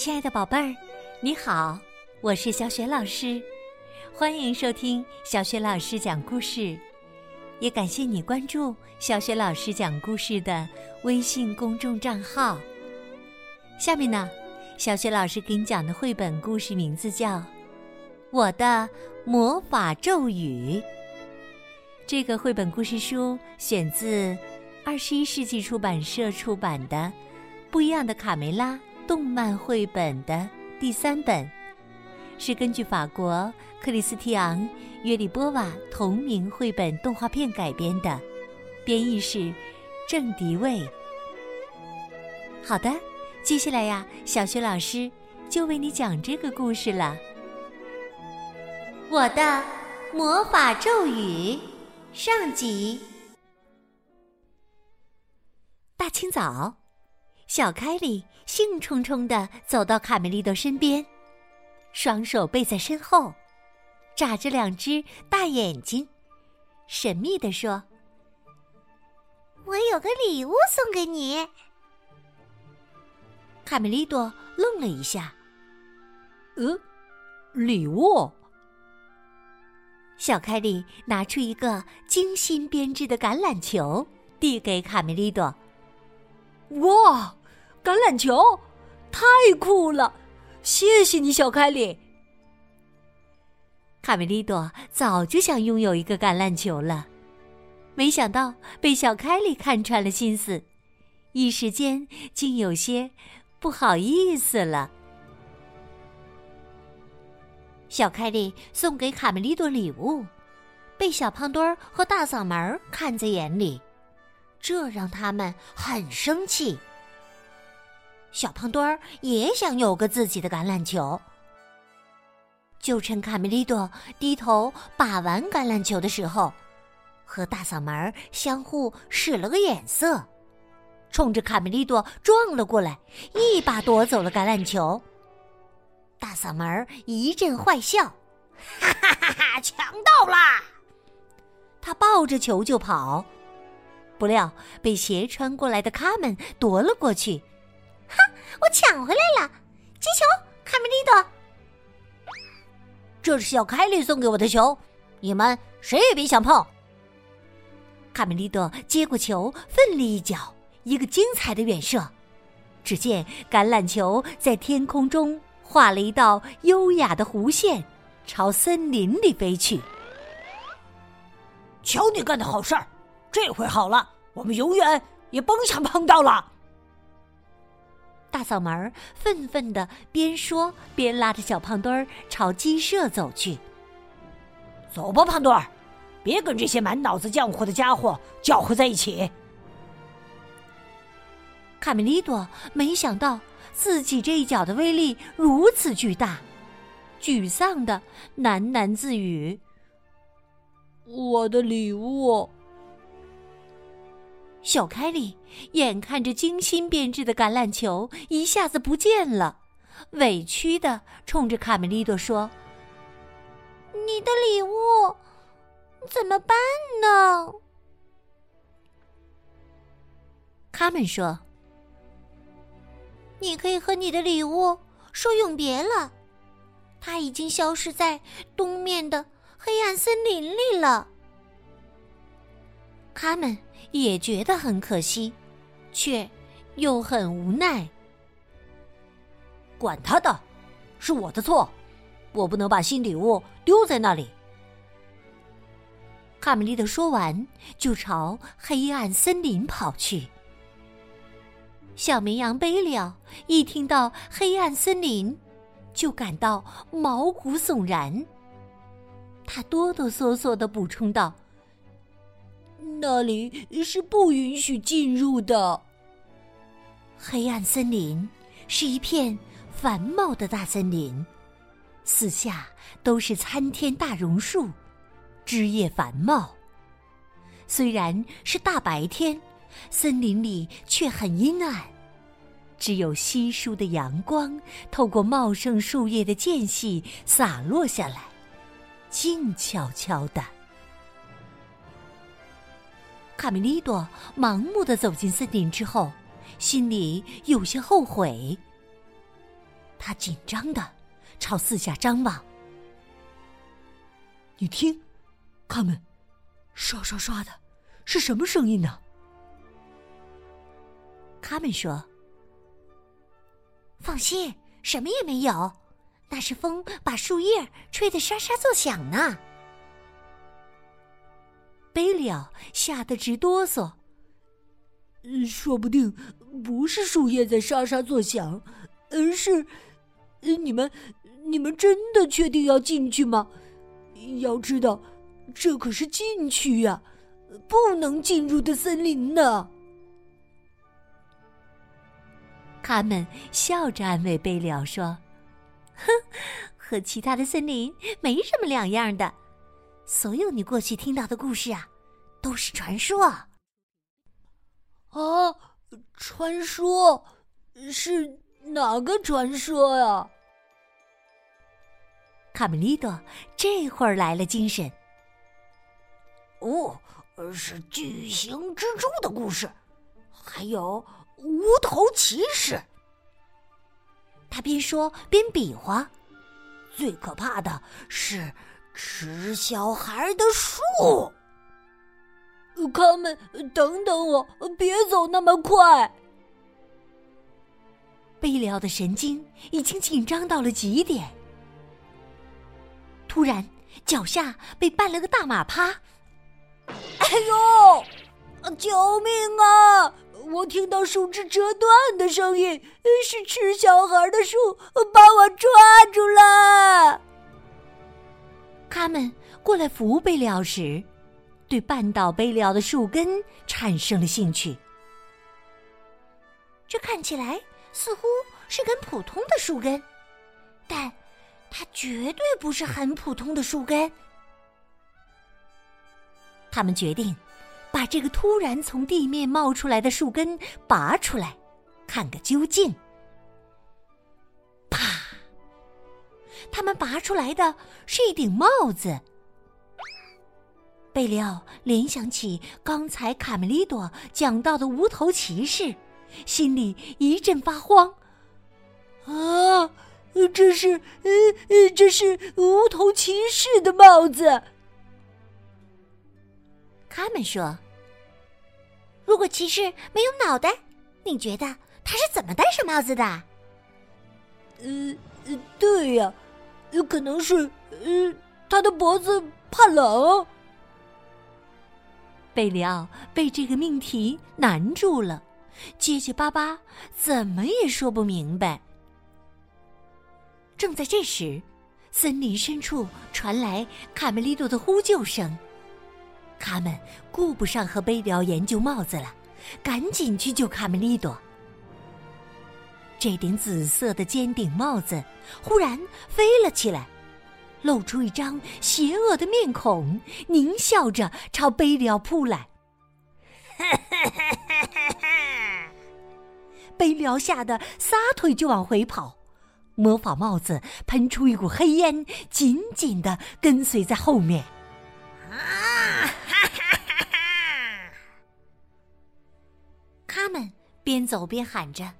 亲爱的宝贝儿，你好，我是小雪老师，欢迎收听小雪老师讲故事，也感谢你关注小雪老师讲故事的微信公众账号。下面呢，小雪老师给你讲的绘本故事名字叫《我的魔法咒语》。这个绘本故事书选自二十一世纪出版社出版的《不一样的卡梅拉》。动漫绘本的第三本，是根据法国克里斯蒂昂·约里波瓦同名绘本动画片改编的，编译是郑迪卫。好的，接下来呀，小学老师就为你讲这个故事了。我的魔法咒语上集。大清早。小凯莉兴冲冲地走到卡梅利多身边，双手背在身后，眨着两只大眼睛，神秘地说：“我有个礼物送给你。”卡梅利多愣了一下，“呃，礼物？”小凯莉拿出一个精心编织的橄榄球，递给卡梅利多，“哇！”橄榄球，太酷了！谢谢你，小凯莉。卡梅利多早就想拥有一个橄榄球了，没想到被小凯莉看穿了心思，一时间竟有些不好意思了。小凯莉送给卡梅利多礼物，被小胖墩儿和大嗓门看在眼里，这让他们很生气。小胖墩儿也想有个自己的橄榄球，就趁卡梅利多低头把玩橄榄球的时候，和大嗓门相互使了个眼色，冲着卡梅利多撞了过来，一把夺走了橄榄球。大嗓门一阵坏笑，哈哈哈哈！抢到啦！他抱着球就跑，不料被斜穿过来的卡门夺了过去。我抢回来了，接球，卡梅利多。这是小凯莉送给我的球，你们谁也别想碰。卡梅利多接过球，奋力一脚，一个精彩的远射。只见橄榄球在天空中画了一道优雅的弧线，朝森林里飞去。瞧你干的好事儿，这回好了，我们永远也甭想碰到了。大嗓门愤愤的边说边拉着小胖墩儿朝鸡舍走去。走吧，胖墩儿，别跟这些满脑子浆糊的家伙搅和在一起。卡梅利多没想到自己这一脚的威力如此巨大，沮丧的喃喃自语：“我的礼物。”小凯莉眼看着精心编织的橄榄球一下子不见了，委屈的冲着卡梅利多说：“你的礼物怎么办呢？”他们说：“你可以和你的礼物说永别了，它已经消失在东面的黑暗森林里了。”他们。也觉得很可惜，却又很无奈。管他的，是我的错，我不能把新礼物丢在那里。卡梅利多说完，就朝黑暗森林跑去。小绵羊贝利奥一听到黑暗森林，就感到毛骨悚然。他哆哆嗦嗦的补充道。那里是不允许进入的。黑暗森林是一片繁茂的大森林，四下都是参天大榕树，枝叶繁茂。虽然是大白天，森林里却很阴暗，只有稀疏的阳光透过茂盛树叶的间隙洒落下来，静悄悄的。卡梅利多盲目的走进森林之后，心里有些后悔。他紧张的朝四下张望。你听，卡门，刷刷刷的，是什么声音呢？卡门说：“放心，什么也没有，那是风把树叶吹得沙沙作响呢。”贝利奥吓得直哆嗦。说不定不是树叶在沙沙作响，而是……你们，你们真的确定要进去吗？要知道，这可是禁区呀，不能进入的森林呢。他们笑着安慰贝利奥说：“哼，和其他的森林没什么两样的。所有你过去听到的故事啊，都是传说。”啊，传说，是哪个传说呀？卡梅利多这会儿来了精神。哦，是巨型蜘蛛的故事，还有无头骑士。他边说边比划。最可怕的是吃小孩的树。他们，等等我，别走那么快。贝里奥的神经已经紧张到了极点。突然，脚下被绊了个大马趴。哎呦！救命啊！我听到树枝折断的声音，是吃小孩的树把我抓住了。们过来扶贝利奥时。对绊倒贝利奥的树根产生了兴趣。这看起来似乎是根普通的树根，但它绝对不是很普通的树根。他们决定把这个突然从地面冒出来的树根拔出来，看个究竟。他们拔出来的是一顶帽子。贝利奥联想起刚才卡梅利多讲到的无头骑士，心里一阵发慌。啊，这是，呃，这是无头骑士的帽子。他们说：“如果骑士没有脑袋，你觉得他是怎么戴上帽子的？”呃，对呀，有可能是，呃，他的脖子怕冷。贝里奥被这个命题难住了，结结巴巴，怎么也说不明白。正在这时，森林深处传来卡梅利多的呼救声。他们顾不上和贝里奥研究帽子了，赶紧去救卡梅利多。这顶紫色的尖顶帽子忽然飞了起来。露出一张邪恶的面孔，狞笑着朝贝里奥扑来。贝里奥吓得撒腿就往回跑，魔法帽子喷出一股黑烟，紧紧的跟随在后面。啊！哈哈哈哈他们边走边喊着。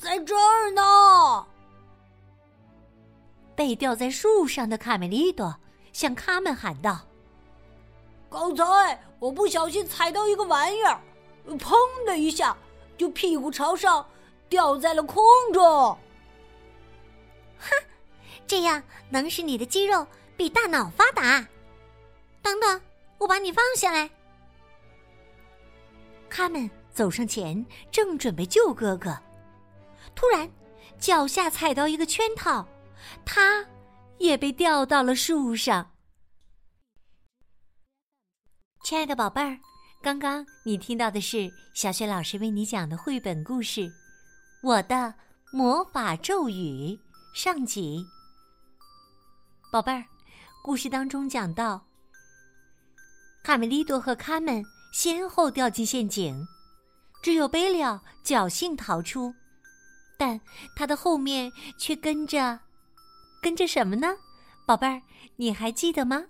在这儿呢！被吊在树上的卡梅利多向他们喊道：“刚才我不小心踩到一个玩意儿，砰的一下，就屁股朝上掉在了空中。”哼，这样能使你的肌肉比大脑发达。等等，我把你放下来。他们走上前，正准备救哥哥。突然，脚下踩到一个圈套，他也被吊到了树上。亲爱的宝贝儿，刚刚你听到的是小雪老师为你讲的绘本故事《我的魔法咒语》上集。宝贝儿，故事当中讲到，卡梅利多和卡门先后掉进陷阱，只有贝利奥侥幸逃出。但它的后面却跟着，跟着什么呢？宝贝儿，你还记得吗？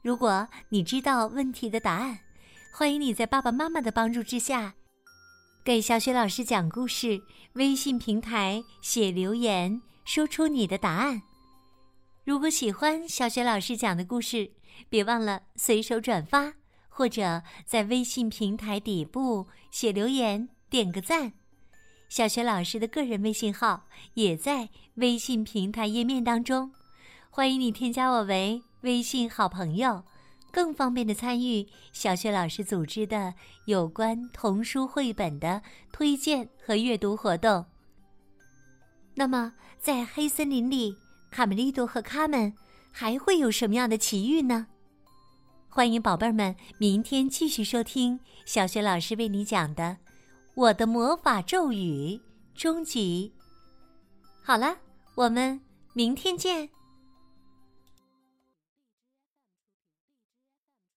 如果你知道问题的答案，欢迎你在爸爸妈妈的帮助之下，给小雪老师讲故事，微信平台写留言，说出你的答案。如果喜欢小雪老师讲的故事，别忘了随手转发，或者在微信平台底部写留言，点个赞。小雪老师的个人微信号也在微信平台页面当中，欢迎你添加我为微信好朋友。更方便的参与小雪老师组织的有关童书绘本的推荐和阅读活动。那么，在黑森林里，卡梅利多和卡门还会有什么样的奇遇呢？欢迎宝贝儿们明天继续收听小雪老师为你讲的《我的魔法咒语》终极。好了，我们明天见。